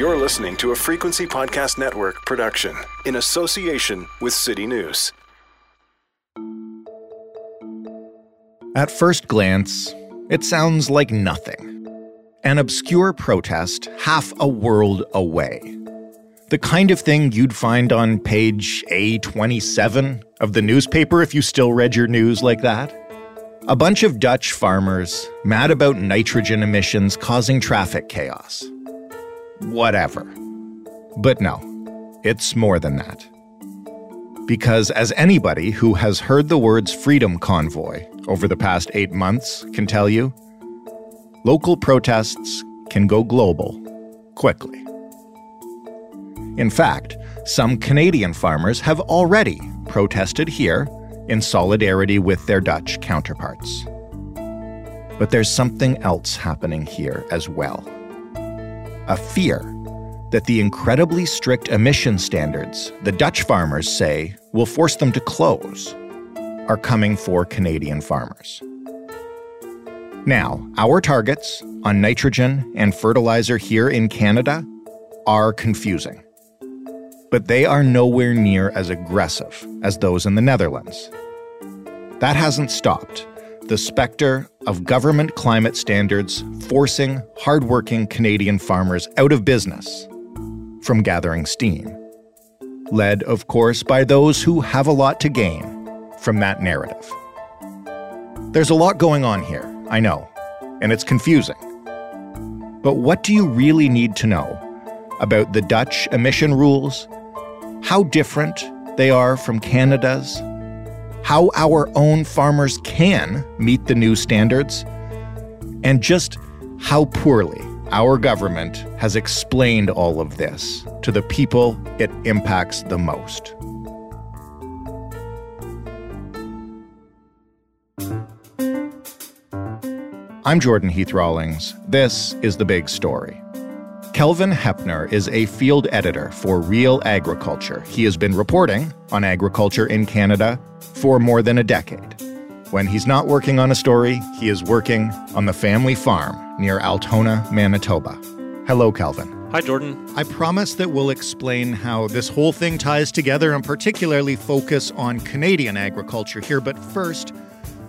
You're listening to a Frequency Podcast Network production in association with City News. At first glance, it sounds like nothing. An obscure protest half a world away. The kind of thing you'd find on page A27 of the newspaper if you still read your news like that. A bunch of Dutch farmers mad about nitrogen emissions causing traffic chaos. Whatever. But no, it's more than that. Because as anybody who has heard the words Freedom Convoy over the past eight months can tell you, local protests can go global quickly. In fact, some Canadian farmers have already protested here in solidarity with their Dutch counterparts. But there's something else happening here as well. A fear that the incredibly strict emission standards the Dutch farmers say will force them to close are coming for Canadian farmers. Now, our targets on nitrogen and fertilizer here in Canada are confusing. But they are nowhere near as aggressive as those in the Netherlands. That hasn't stopped the specter of government climate standards forcing hardworking Canadian farmers out of business from gathering steam. Led, of course, by those who have a lot to gain from that narrative. There's a lot going on here, I know, and it's confusing. But what do you really need to know about the Dutch emission rules? How different they are from Canada's? How our own farmers can meet the new standards? And just how poorly our government has explained all of this to the people it impacts the most. I'm Jordan Heath Rawlings. This is The Big Story. Kelvin Heppner is a field editor for Real Agriculture. He has been reporting on agriculture in Canada for more than a decade. When he's not working on a story, he is working on the family farm near Altona, Manitoba. Hello, Kelvin. Hi, Jordan. I promise that we'll explain how this whole thing ties together and particularly focus on Canadian agriculture here. But first,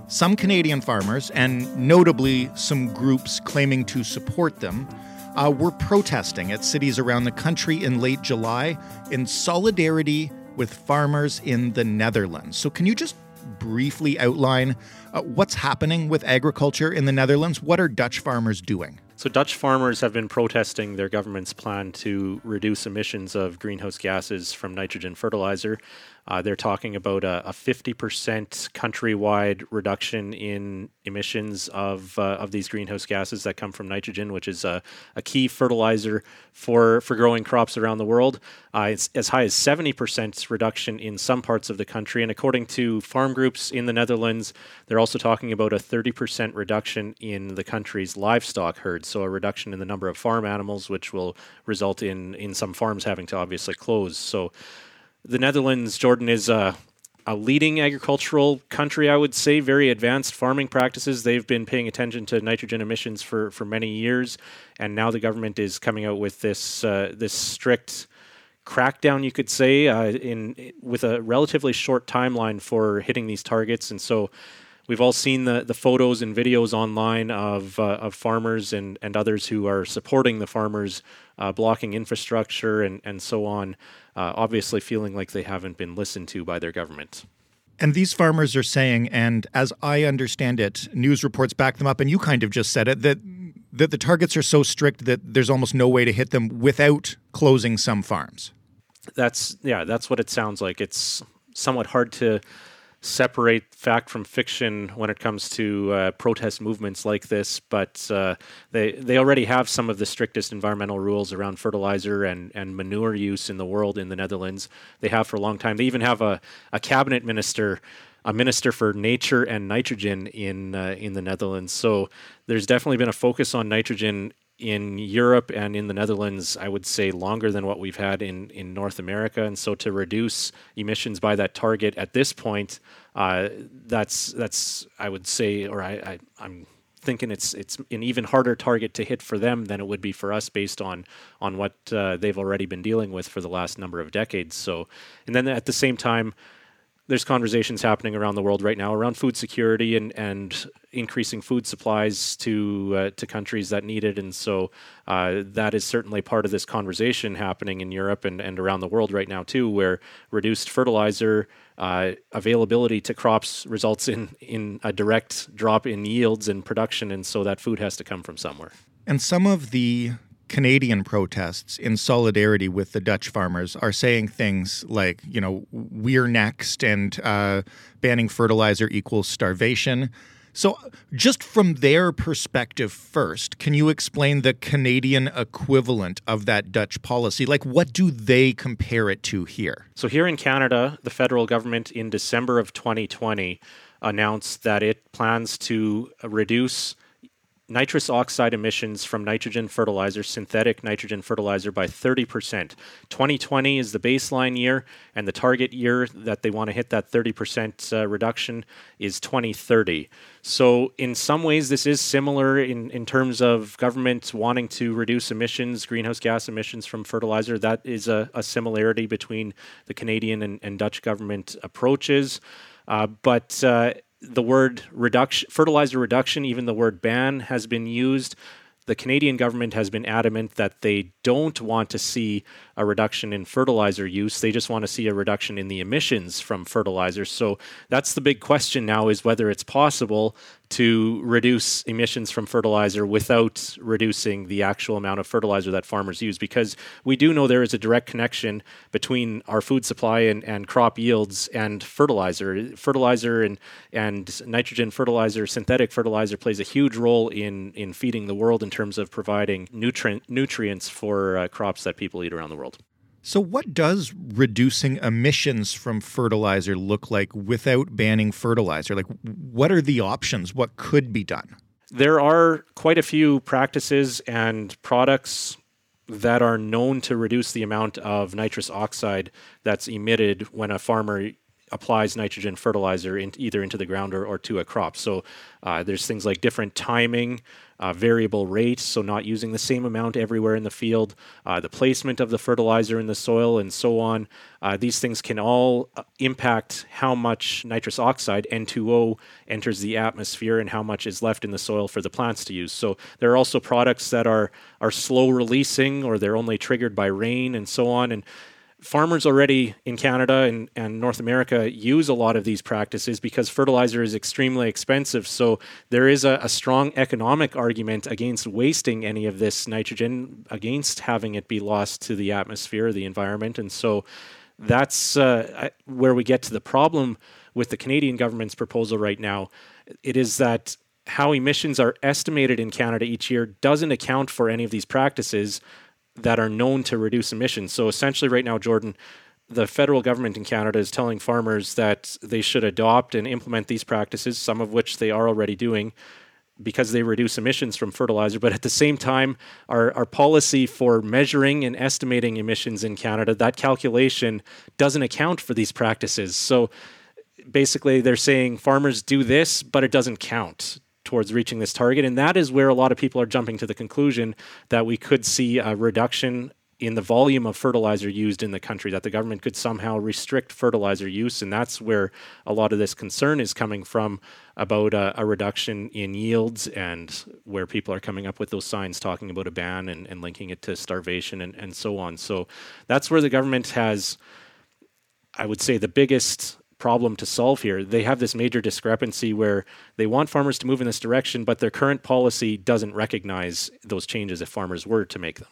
some Canadian farmers, and notably some groups claiming to support them, uh, were protesting at cities around the country in late July in solidarity with farmers in the Netherlands. So, can you just briefly outline uh, what's happening with agriculture in the Netherlands? What are Dutch farmers doing? So, Dutch farmers have been protesting their government's plan to reduce emissions of greenhouse gases from nitrogen fertilizer. Uh, they're talking about a, a 50% countrywide reduction in emissions of uh, of these greenhouse gases that come from nitrogen, which is a, a key fertilizer for for growing crops around the world. Uh, it's as high as 70% reduction in some parts of the country, and according to farm groups in the Netherlands, they're also talking about a 30% reduction in the country's livestock herds. So a reduction in the number of farm animals, which will result in in some farms having to obviously close. So the Netherlands, Jordan, is a, a leading agricultural country, I would say, very advanced farming practices. They've been paying attention to nitrogen emissions for, for many years, and now the government is coming out with this uh, this strict crackdown, you could say, uh, in with a relatively short timeline for hitting these targets. And so, we've all seen the, the photos and videos online of uh, of farmers and, and others who are supporting the farmers, uh, blocking infrastructure and and so on uh, obviously feeling like they haven't been listened to by their government. And these farmers are saying, and as I understand it, news reports back them up, and you kind of just said it, that that the targets are so strict that there's almost no way to hit them without closing some farms. That's yeah, that's what it sounds like. It's somewhat hard to separate fact from fiction when it comes to uh, protest movements like this, but uh, they they already have some of the strictest environmental rules around fertilizer and, and manure use in the world in the Netherlands. They have for a long time. They even have a, a cabinet minister. A minister for nature and nitrogen in uh, in the Netherlands. So there's definitely been a focus on nitrogen in Europe and in the Netherlands, I would say longer than what we've had in, in North America. And so to reduce emissions by that target at this point, uh, that's that's I would say, or I, I I'm thinking it's it's an even harder target to hit for them than it would be for us based on on what uh, they've already been dealing with for the last number of decades. So, and then at the same time, there's conversations happening around the world right now around food security and, and increasing food supplies to uh, to countries that need it, and so uh, that is certainly part of this conversation happening in Europe and, and around the world right now too, where reduced fertilizer uh, availability to crops results in in a direct drop in yields and production, and so that food has to come from somewhere. And some of the Canadian protests in solidarity with the Dutch farmers are saying things like, you know, we're next and uh, banning fertilizer equals starvation. So, just from their perspective first, can you explain the Canadian equivalent of that Dutch policy? Like, what do they compare it to here? So, here in Canada, the federal government in December of 2020 announced that it plans to reduce nitrous oxide emissions from nitrogen fertilizer, synthetic nitrogen fertilizer, by 30%. 2020 is the baseline year, and the target year that they want to hit that 30% uh, reduction is 2030. So, in some ways, this is similar in, in terms of government wanting to reduce emissions, greenhouse gas emissions from fertilizer. That is a, a similarity between the Canadian and, and Dutch government approaches. Uh, but uh, the word reduction, fertilizer reduction, even the word ban has been used the Canadian government has been adamant that they don't want to see a reduction in fertilizer use. They just want to see a reduction in the emissions from fertilizer. So that's the big question now is whether it's possible to reduce emissions from fertilizer without reducing the actual amount of fertilizer that farmers use because we do know there is a direct connection between our food supply and, and crop yields and fertilizer. Fertilizer and, and nitrogen fertilizer, synthetic fertilizer plays a huge role in, in feeding the world in terms of providing nutrient, nutrients for uh, crops that people eat around the world. So, what does reducing emissions from fertilizer look like without banning fertilizer? Like, what are the options? What could be done? There are quite a few practices and products that are known to reduce the amount of nitrous oxide that's emitted when a farmer applies nitrogen fertilizer in, either into the ground or, or to a crop. So uh, there's things like different timing, uh, variable rate, so not using the same amount everywhere in the field, uh, the placement of the fertilizer in the soil, and so on. Uh, these things can all uh, impact how much nitrous oxide, N2O, enters the atmosphere and how much is left in the soil for the plants to use. So there are also products that are, are slow releasing or they're only triggered by rain and so on. And farmers already in Canada and, and North America use a lot of these practices because fertilizer is extremely expensive. So there is a, a, strong economic argument against wasting any of this nitrogen, against having it be lost to the atmosphere, the environment. And so that's uh, where we get to the problem with the Canadian government's proposal right now. It is that how emissions are estimated in Canada each year doesn't account for any of these practices that are known to reduce emissions. So essentially, right now, Jordan, the federal government in Canada is telling farmers that they should adopt and implement these practices, some of which they are already doing because they reduce emissions from fertilizer. But at the same time, our, our policy for measuring and estimating emissions in Canada, that calculation doesn't account for these practices. So basically, they're saying farmers do this, but it doesn't count towards reaching this target. And that is where a lot of people are jumping to the conclusion that we could see a reduction in the volume of fertilizer used in the country, that the government could somehow restrict fertilizer use. And that's where a lot of this concern is coming from about a, a reduction in yields and where people are coming up with those signs talking about a ban and, and linking it to starvation and, and so on. So that's where the government has, I would say, the biggest problem to solve here. They have this major discrepancy where they want farmers to move in this direction, but their current policy doesn't recognize those changes if farmers were to make them.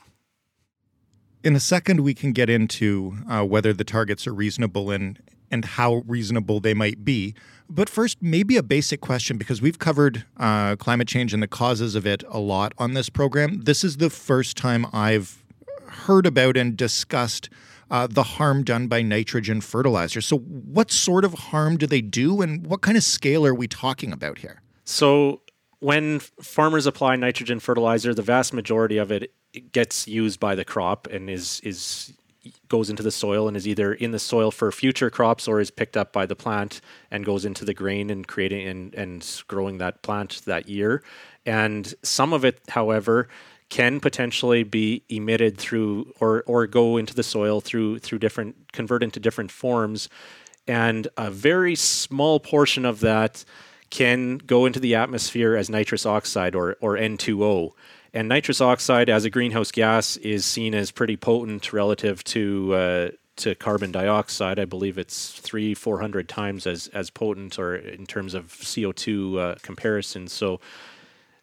In a second, we can get into uh, whether the targets are reasonable and and how reasonable they might be. But first, maybe a basic question because we've covered uh, climate change and the causes of it a lot on this program. This is the first time I've heard about and discussed uh, the harm done by nitrogen fertilizer. So, what sort of harm do they do, and what kind of scale are we talking about here? So, when farmers apply nitrogen fertilizer, the vast majority of it gets used by the crop and is is goes into the soil and is either in the soil for future crops or is picked up by the plant and goes into the grain and creating and, and growing that plant that year. And some of it, however, can potentially be emitted through or or go into the soil through through different convert into different forms and a very small portion of that can go into the atmosphere as nitrous oxide or or N2O and nitrous oxide as a greenhouse gas is seen as pretty potent relative to uh, to carbon dioxide. I believe it's three, four hundred times as as potent, or in terms of CO two uh, comparison. So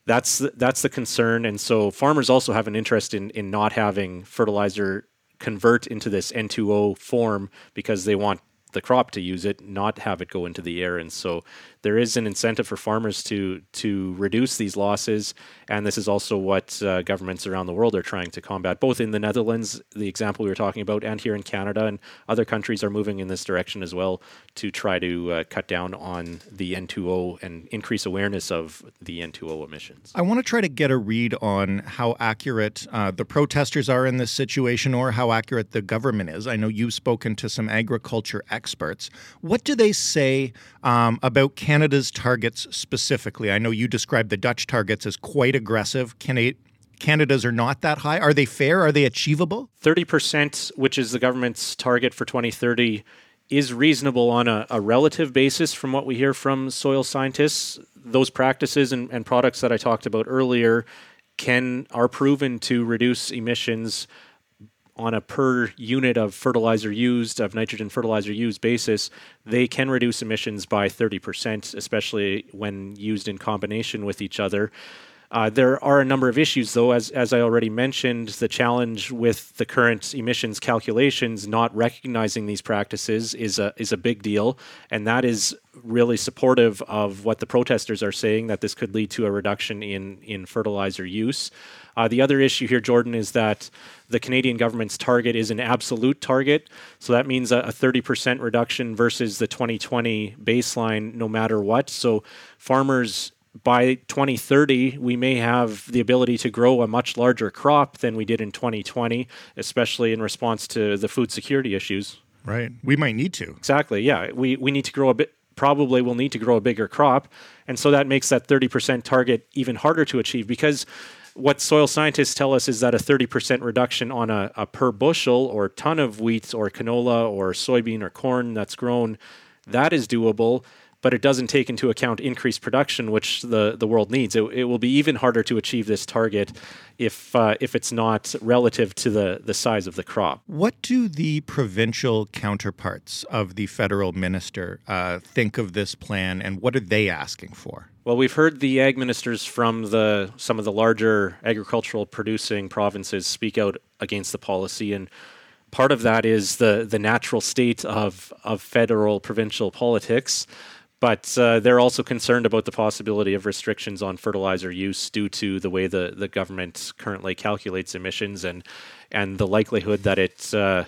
that's that's the concern, and so farmers also have an interest in in not having fertilizer convert into this N2O form because they want the crop to use it, not have it go into the air. And so there is an incentive for farmers to to reduce these losses. And this is also what uh, governments around the world are trying to combat. Both in the Netherlands, the example we were talking about, and here in Canada, and other countries are moving in this direction as well to try to uh, cut down on the N2O and increase awareness of the N2O emissions. I want to try to get a read on how accurate uh, the protesters are in this situation, or how accurate the government is. I know you've spoken to some agriculture experts. What do they say um, about Canada's targets specifically? I know you described the Dutch targets as quite aggressive. Canada's are not that high. Are they fair? Are they achievable? 30%, which is the government's target for 2030, is reasonable on a, a, relative basis from what we hear from soil scientists. Those practices and, and products that I talked about earlier can are proven to reduce emissions on a per unit of fertilizer used, of nitrogen fertilizer used basis, they can reduce emissions by 30%, especially when used in combination with each other. Uh, there are a number of issues, though, as, as I already mentioned, the challenge with the current emissions calculations not recognizing these practices is a, is a big deal. And that is really supportive of what the protesters are saying that this could lead to a reduction in, in fertilizer use. Uh, the other issue here, Jordan, is that the Canadian government's target is an absolute target. So that means a, a 30% reduction versus the 2020 baseline, no matter what. So farmers by 2030, we may have the ability to grow a much larger crop than we did in 2020, especially in response to the food security issues. Right. We might need to. Exactly. Yeah. We, we need to grow a bit, probably we'll need to grow a bigger crop. And so that makes that 30% target even harder to achieve because what soil scientists tell us is that a 30% reduction on a, a per bushel or ton of wheat or canola or soybean or corn that's grown, that is doable but it doesn't take into account increased production, which the, the world needs. It, it will be even harder to achieve this target if uh, if it's not relative to the, the size of the crop. What do the provincial counterparts of the federal minister uh, think of this plan, and what are they asking for? Well, we've heard the ag ministers from the some of the larger agricultural producing provinces speak out against the policy and part of that is the the natural state of of federal provincial politics but uh, they're also concerned about the possibility of restrictions on fertilizer use due to the way the, the government currently calculates emissions and and the likelihood that it uh,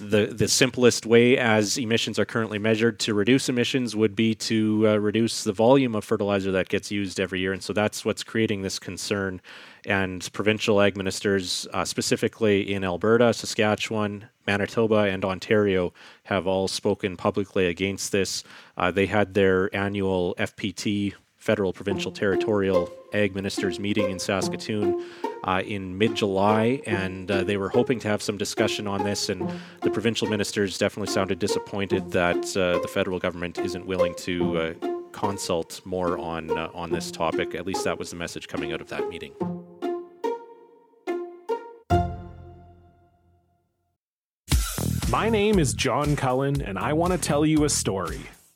the the simplest way as emissions are currently measured to reduce emissions would be to uh, reduce the volume of fertilizer that gets used every year, and so that's what's creating this concern. And provincial ag ministers, uh, specifically in Alberta, Saskatchewan, Manitoba, and Ontario, have all spoken publicly against this. Uh, they had their annual FPT federal, provincial, territorial ag ministers meeting in Saskatoon uh, in mid July, and uh, they were hoping to have some discussion on this. And the provincial ministers definitely sounded disappointed that uh, the federal government isn't willing to uh, consult more on uh, on this topic. At least that was the message coming out of that meeting. My name is John Cullen, and I want to tell you a story.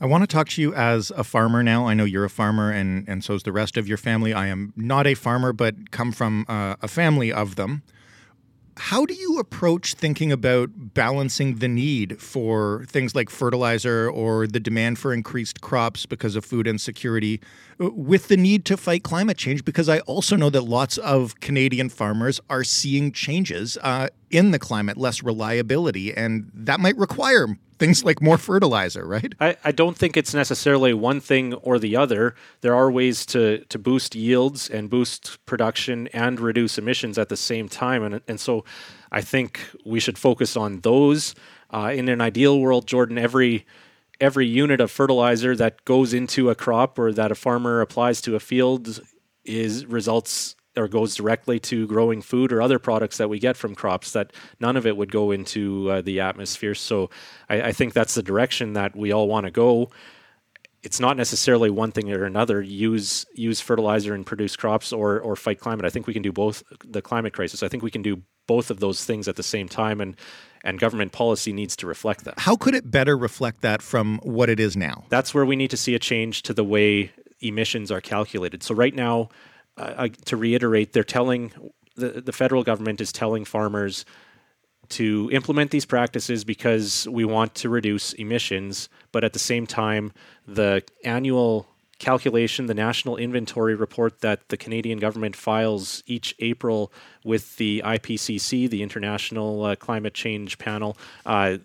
I want to talk to you as a farmer now. I know you're a farmer, and, and so is the rest of your family. I am not a farmer, but come from uh, a family of them how do you approach thinking about balancing the need for things like fertilizer or the demand for increased crops because of food insecurity uh, with the need to fight climate change? Because I also know that lots of Canadian farmers are seeing changes uh, in the climate, less reliability, and that might require things like more fertilizer, right? I, I don't think it's necessarily one thing or the other. There are ways to, to boost yields and boost production and reduce emissions at the same time. And, and so I think we should focus on those. Uh, in an ideal world, Jordan, every every unit of fertilizer that goes into a crop or that a farmer applies to a field is results or goes directly to growing food or other products that we get from crops that none of it would go into uh, the atmosphere. So I, I, think that's the direction that we all want to go. It's not necessarily one thing or another. Use use fertilizer and produce crops or or fight climate. I think we can do both. The climate crisis. I think we can do both of those things at the same time, and and government policy needs to reflect that. How could it better reflect that from what it is now? That's where we need to see a change to the way emissions are calculated. So right now, to reiterate, they're telling the, the federal government is telling farmers to implement these practices because we want to reduce emissions, but at the same time, the annual calculation, the national inventory report that the Canadian government files each April with the IPCC, the International uh, Climate Change Panel, uh,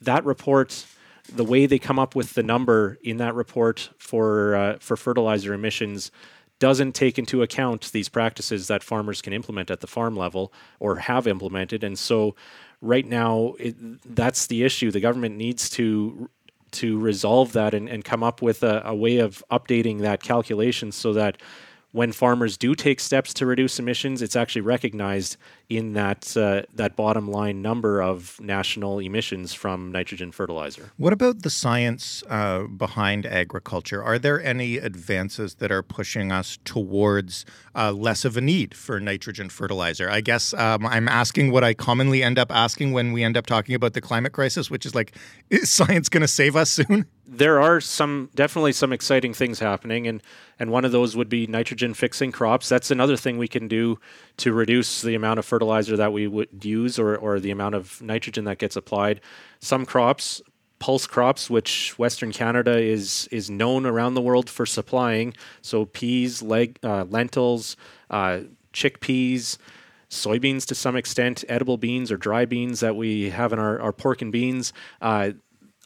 that report the way they come up with the number in that report for uh, for fertilizer emissions doesn't take into account these practices that farmers can implement at the farm level or have implemented. And so, right now, it, that's the issue. The government needs to to resolve that and, and come up with a, a way of updating that calculation so that when farmers do take steps to reduce emissions, it's actually recognized in that uh, that bottom line number of national emissions from nitrogen fertilizer. What about the science uh, behind agriculture? Are there any advances that are pushing us towards uh, less of a need for nitrogen fertilizer? I guess um, I'm asking what I commonly end up asking when we end up talking about the climate crisis, which is like, is science going to save us soon? there are some definitely some exciting things happening and and one of those would be nitrogen fixing crops. That's another thing we can do to reduce the amount of fertilizer that we would use or, or the amount of nitrogen that gets applied. Some crops pulse crops which western canada is is known around the world for supplying so peas leg, uh, lentils uh, chickpeas soybeans to some extent edible beans or dry beans that we have in our, our pork and beans uh,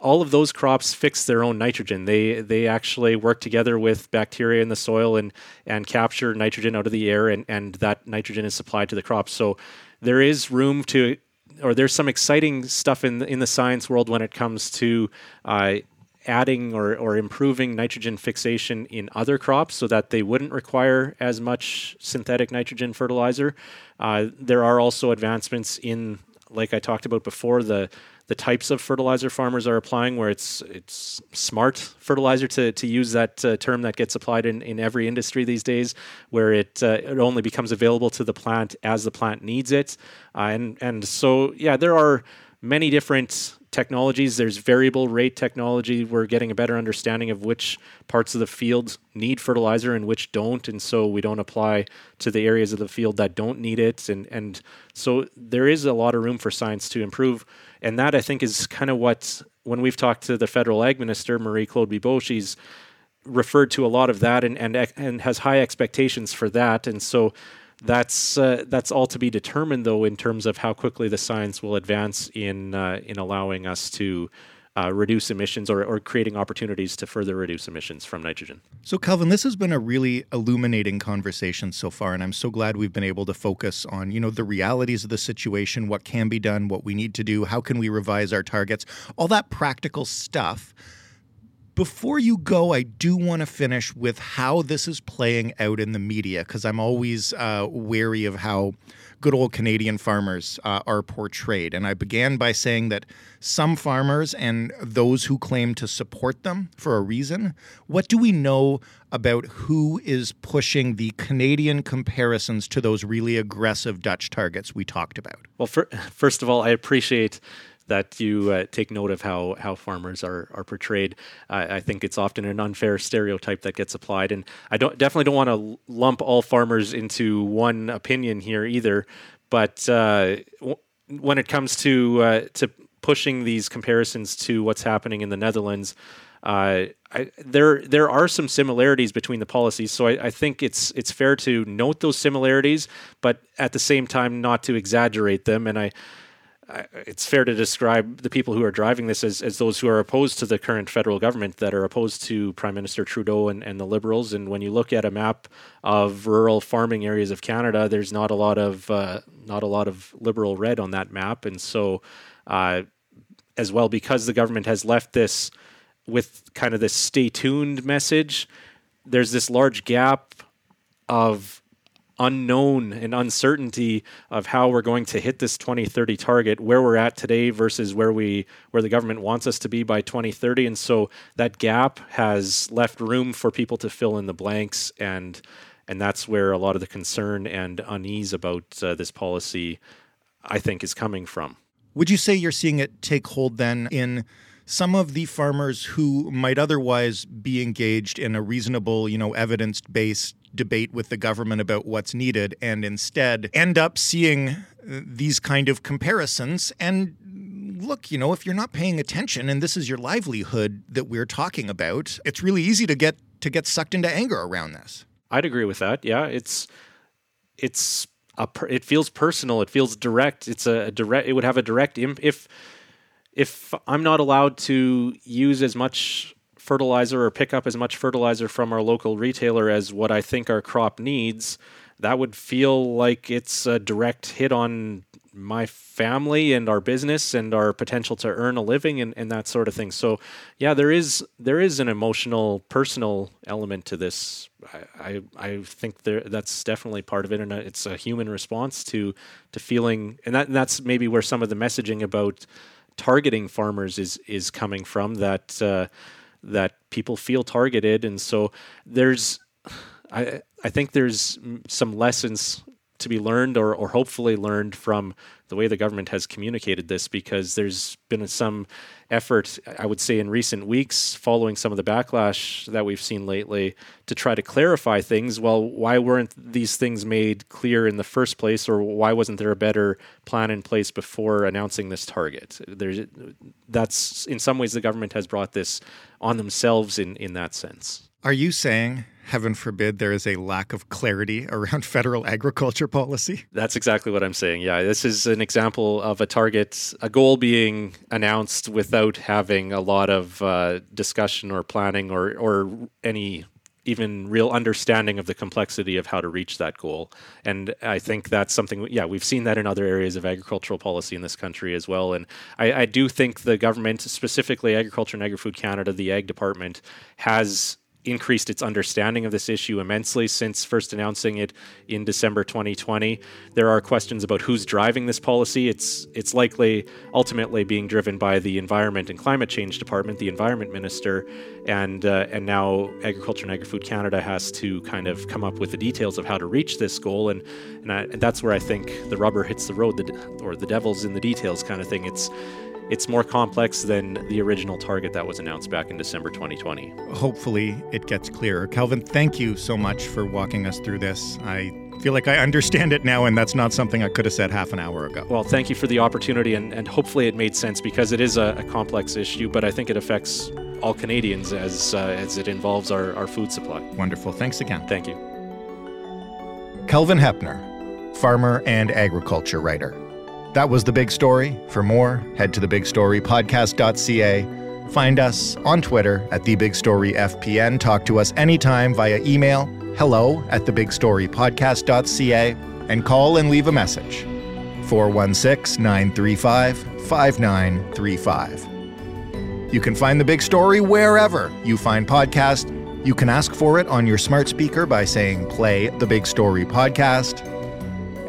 all of those crops fix their own nitrogen. They they actually work together with bacteria in the soil and and capture nitrogen out of the air, and and that nitrogen is supplied to the crops. So there is room to, or there's some exciting stuff in the, in the science world when it comes to. Uh, adding or, or improving nitrogen fixation in other crops so that they wouldn't require as much synthetic nitrogen fertilizer. Uh, there are also advancements in, like I talked about before, the the types of fertilizer farmers are applying, where it's it's smart fertilizer to, to use that uh, term that gets applied in, in every industry these days, where it uh, it only becomes available to the plant as the plant needs it, uh, and and so yeah, there are many different technologies. There's variable rate technology. We're getting a better understanding of which parts of the field need fertilizer and which don't, and so we don't apply to the areas of the field that don't need it. And and so there is a lot of room for science to improve. And that I think is kind of what when we've talked to the federal ag minister Marie Claude Bibeau, she's referred to a lot of that and and and has high expectations for that. And so that's uh, that's all to be determined though in terms of how quickly the science will advance in uh, in allowing us to uh, reduce emissions or, or creating opportunities to further reduce emissions from nitrogen. So, Kelvin, this has been a really illuminating conversation so far, and I'm so glad we've been able to focus on, you know, the realities of the situation, what can be done, what we need to do, how can we revise our targets, all that practical stuff. Before you go, I do want to finish with how this is playing out in the media because I'm always uh, wary of how good old Canadian farmers uh, are portrayed. And I began by saying that some farmers and those who claim to support them for a reason, what do we know about who is pushing the Canadian comparisons to those really aggressive Dutch targets we talked about? Well, for, first of all, I appreciate that you uh, take note of how how farmers are are portrayed. Uh, I think it's often an unfair stereotype that gets applied, and I don't definitely don't want to lump all farmers into one opinion here either. But uh, w- when it comes to uh, to pushing these comparisons to what's happening in the Netherlands. Uh, I, there there are some similarities between the policies, so I, I, think it's it's fair to note those similarities, but at the same time not to exaggerate them. And I it's fair to describe the people who are driving this as, as those who are opposed to the current federal government, that are opposed to Prime Minister Trudeau and, and the Liberals. And when you look at a map of rural farming areas of Canada, there's not a lot of uh, not a lot of Liberal red on that map, and so uh, as well because the government has left this with kind of this "stay tuned" message. There's this large gap of unknown and uncertainty of how we're going to hit this 2030 target where we're at today versus where we where the government wants us to be by 2030 and so that gap has left room for people to fill in the blanks and and that's where a lot of the concern and unease about uh, this policy I think is coming from. Would you say you're seeing it take hold then in some of the farmers who might otherwise be engaged in a reasonable, you know, evidence-based debate with the government about what's needed and instead end up seeing these kind of comparisons and look, you know, if you're not paying attention and this is your livelihood that we're talking about, it's really easy to get to get sucked into anger around this. I'd agree with that. Yeah, it's it's a it feels personal, it feels direct. It's a direct it would have a direct imp if if I'm not allowed to use as much fertilizer or pick up as much fertilizer from our local retailer as what I think our crop needs, that would feel like it's a direct hit on my family and our business and our potential to earn a living and, and that sort of thing. So yeah, there is there is an emotional, personal element to this. I I, I think there that's definitely part of it, and it's a human response to to feeling, and that and that's maybe where some of the messaging about targeting farmers is is coming from. That uh, that people feel targeted, and so there's, I I think there's some lessons to be learned or, or hopefully learned from the way the government has communicated this because there's been some effort, I would say, in recent weeks following some of the backlash that we've seen lately to try to clarify things. Well, why weren't these things made clear in the first place, or why wasn't there a better plan in place before announcing this target? There's, that's in some ways the government has brought this on themselves in, in that sense. Are you saying heaven forbid, there is a lack of clarity around federal agriculture policy? That's exactly what I'm saying. Yeah, this is an example of a target, a goal being announced without having a lot of uh, discussion or planning or, or any even real understanding of the complexity of how to reach that goal. And I think that's something, yeah, we've seen that in other areas of agricultural policy in this country as well. And I, I do think the government, specifically Agriculture and Agri-Food Canada, the Ag Department, has increased its understanding of this issue immensely since first announcing it in December 2020. There are questions about who's driving this policy. It's it's likely ultimately being driven by the Environment and Climate Change Department, the Environment Minister, and uh, and now Agriculture and Agri-Food Canada has to kind of come up with the details of how to reach this goal, and and, I, and that's where I think the rubber hits the road, the, or the devil's in the details kind of thing. It's it's more complex than the original target that was announced back in December 2020. Hopefully, it gets clearer. Kelvin, thank you so much for walking us through this. I feel like I understand it now, and that's not something I could have said half an hour ago. Well, thank you for the opportunity, and, and hopefully, it made sense because it is a, a complex issue, but I think it affects all Canadians as, uh, as it involves our, our food supply. Wonderful. Thanks again. Thank you. Kelvin Heppner, farmer and agriculture writer. That was The Big Story. For more, head to thebigstorypodcast.ca. Find us on Twitter at The Big Story FPN. Talk to us anytime via email, hello at thebigstorypodcast.ca, and call and leave a message. 416 935 5935. You can find The Big Story wherever you find podcasts. You can ask for it on your smart speaker by saying, Play The Big Story podcast.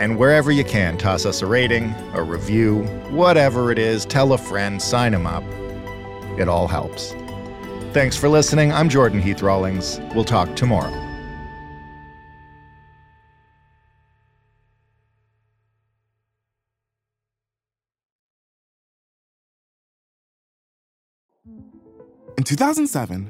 And wherever you can, toss us a rating, a review, whatever it is, tell a friend, sign them up. It all helps. Thanks for listening. I'm Jordan Heath Rawlings. We'll talk tomorrow. In 2007,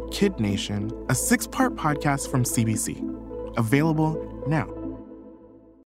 Kid Nation, a six part podcast from CBC. Available now.